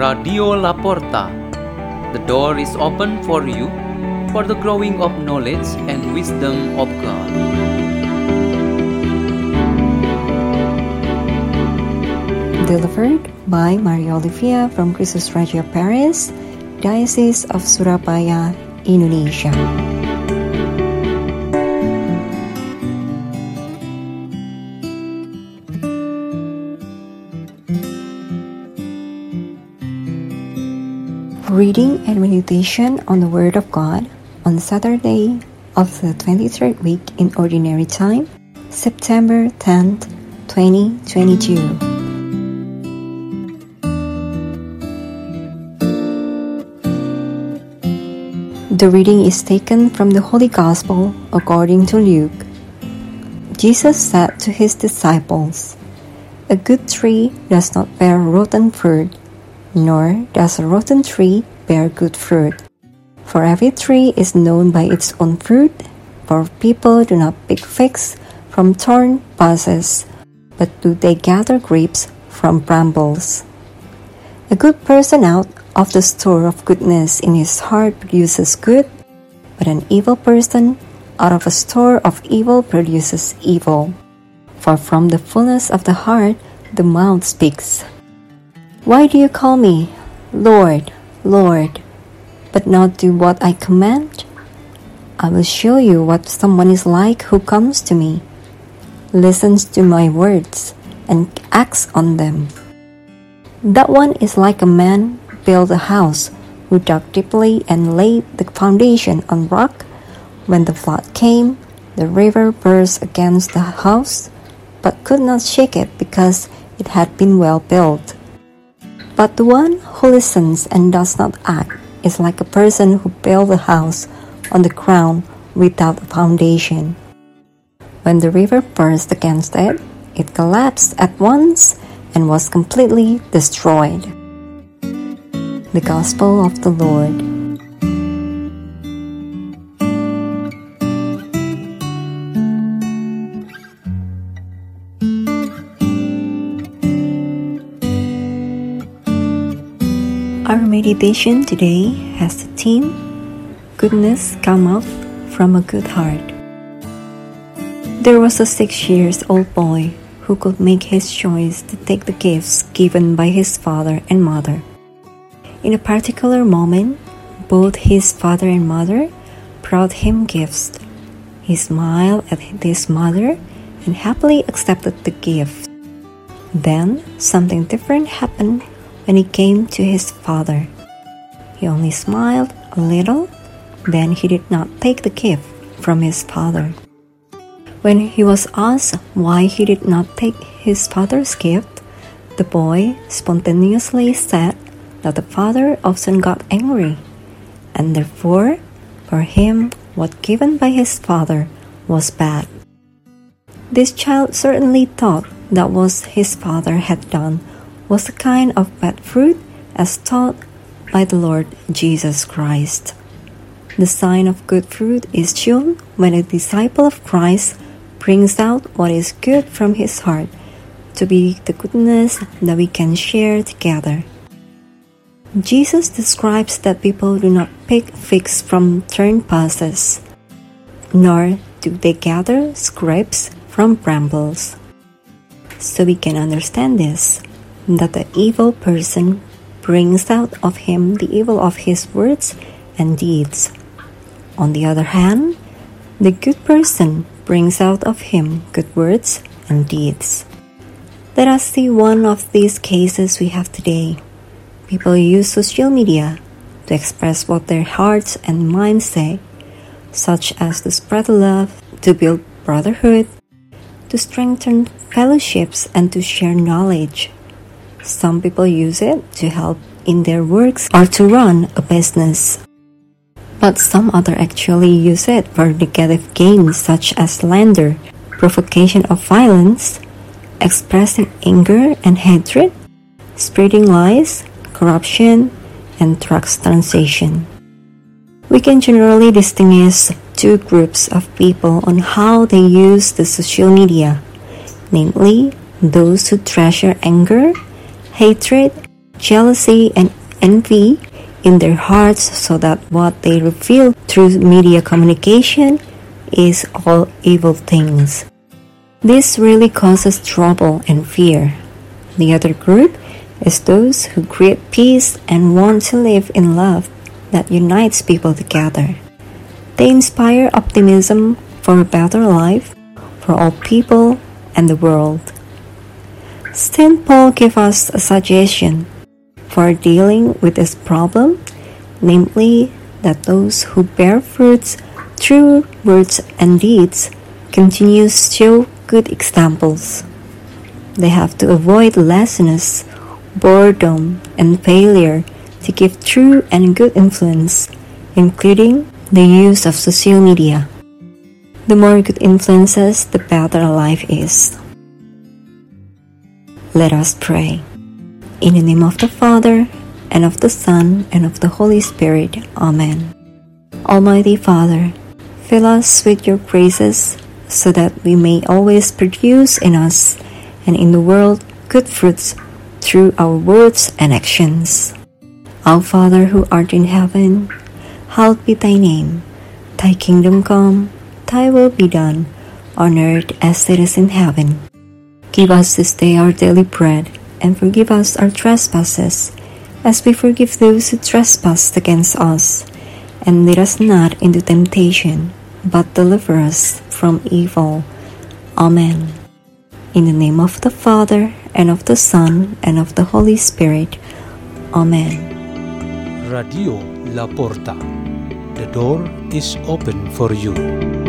Radio Laporta. The door is open for you for the growing of knowledge and wisdom of God. Delivered by Maria Olivia from Kristus Raja Parish, Diocese of Surabaya, Indonesia. Reading and meditation on the Word of God on Saturday of the 23rd week in Ordinary Time, September 10th, 2022. The reading is taken from the Holy Gospel according to Luke. Jesus said to his disciples, A good tree does not bear rotten fruit nor does a rotten tree bear good fruit. For every tree is known by its own fruit, for people do not pick figs from thorn bushes, but do they gather grapes from brambles. A good person out of the store of goodness in his heart produces good, but an evil person out of a store of evil produces evil. For from the fullness of the heart the mouth speaks. Why do you call me Lord, Lord, but not do what I command? I will show you what someone is like who comes to me, listens to my words, and acts on them. That one is like a man built a house who dug deeply and laid the foundation on rock. When the flood came, the river burst against the house, but could not shake it because it had been well built. But the one who listens and does not act is like a person who built a house on the ground without a foundation. When the river burst against it, it collapsed at once and was completely destroyed. The Gospel of the Lord. Meditation today has the theme Goodness Come Out from a Good Heart. There was a six years old boy who could make his choice to take the gifts given by his father and mother. In a particular moment, both his father and mother brought him gifts. He smiled at his mother and happily accepted the gift. Then something different happened when he came to his father. He only smiled a little, then he did not take the gift from his father. When he was asked why he did not take his father's gift, the boy spontaneously said that the father often got angry, and therefore, for him, what given by his father was bad. This child certainly thought that what his father had done was a kind of bad fruit as taught by the Lord Jesus Christ. The sign of good fruit is shown when a disciple of Christ brings out what is good from his heart to be the goodness that we can share together. Jesus describes that people do not pick figs from thorn bushes, nor do they gather scraps from brambles. So we can understand this that the evil person brings out of him the evil of his words and deeds. On the other hand, the good person brings out of him good words and deeds. Let us see one of these cases we have today. People use social media to express what their hearts and minds say, such as to spread love, to build brotherhood, to strengthen fellowships, and to share knowledge. Some people use it to help in their works or to run a business. But some other actually use it for negative gains such as slander, provocation of violence, expressing anger and hatred, spreading lies, corruption, and drugs translation. We can generally distinguish two groups of people on how they use the social media, namely those who treasure anger hatred, jealousy, and envy in their hearts so that what they reveal through media communication is all evil things. This really causes trouble and fear. The other group is those who create peace and want to live in love that unites people together. They inspire optimism for a better life for all people and the world. St. Paul gives us a suggestion for dealing with this problem, namely that those who bear fruits through words and deeds continue to show good examples. They have to avoid laziness, boredom, and failure to give true and good influence, including the use of social media. The more good influences, the better life is. Let us pray. In the name of the Father, and of the Son, and of the Holy Spirit. Amen. Almighty Father, fill us with your praises so that we may always produce in us and in the world good fruits through our words and actions. Our Father who art in heaven, hallowed be thy name. Thy kingdom come, thy will be done, on earth as it is in heaven. Give us this day our daily bread, and forgive us our trespasses, as we forgive those who trespass against us. And lead us not into temptation, but deliver us from evil. Amen. In the name of the Father, and of the Son, and of the Holy Spirit. Amen. Radio La Porta. The door is open for you.